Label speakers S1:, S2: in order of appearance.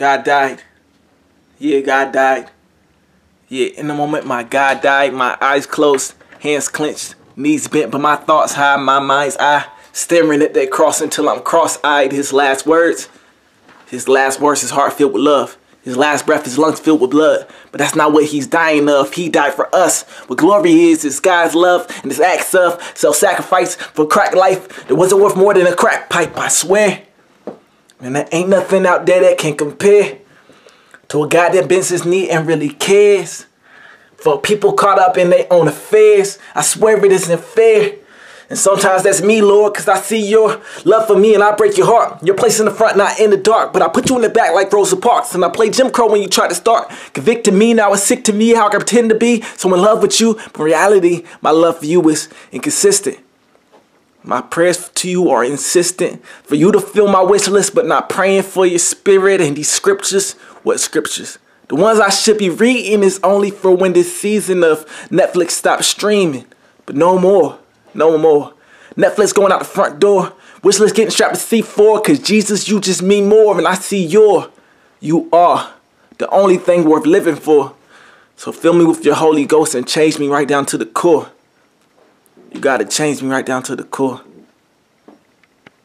S1: God died. Yeah, God died. Yeah, in the moment my God died, my eyes closed, hands clenched, knees bent, but my thoughts high, my mind's eye, staring at that cross until I'm cross-eyed. His last words, his last words, his heart filled with love. His last breath, his lungs filled with blood. But that's not what he's dying of. He died for us. What glory is, is God's love and his acts of self-sacrifice for crack life that wasn't worth more than a crack pipe, I swear. And there ain't nothing out there that can compare to a guy that bends his knee and really cares. For people caught up in their own affairs, I swear it isn't fair. And sometimes that's me, Lord, because I see your love for me and I break your heart. Your place in the front, not in the dark. But I put you in the back like Rosa Parks. And I play Jim Crow when you try to start. Convicted me, now it's sick to me how I can pretend to be so in love with you. But reality, my love for you is inconsistent. My prayers to you are insistent for you to fill my wish list, but not praying for your spirit and these scriptures. What scriptures? The ones I should be reading is only for when this season of Netflix stops streaming. But no more. No more. Netflix going out the front door. Wish list getting strapped to C4 because Jesus, you just mean more. And I see your, you are the only thing worth living for. So fill me with your Holy Ghost and change me right down to the core. You gotta change me right down to the core.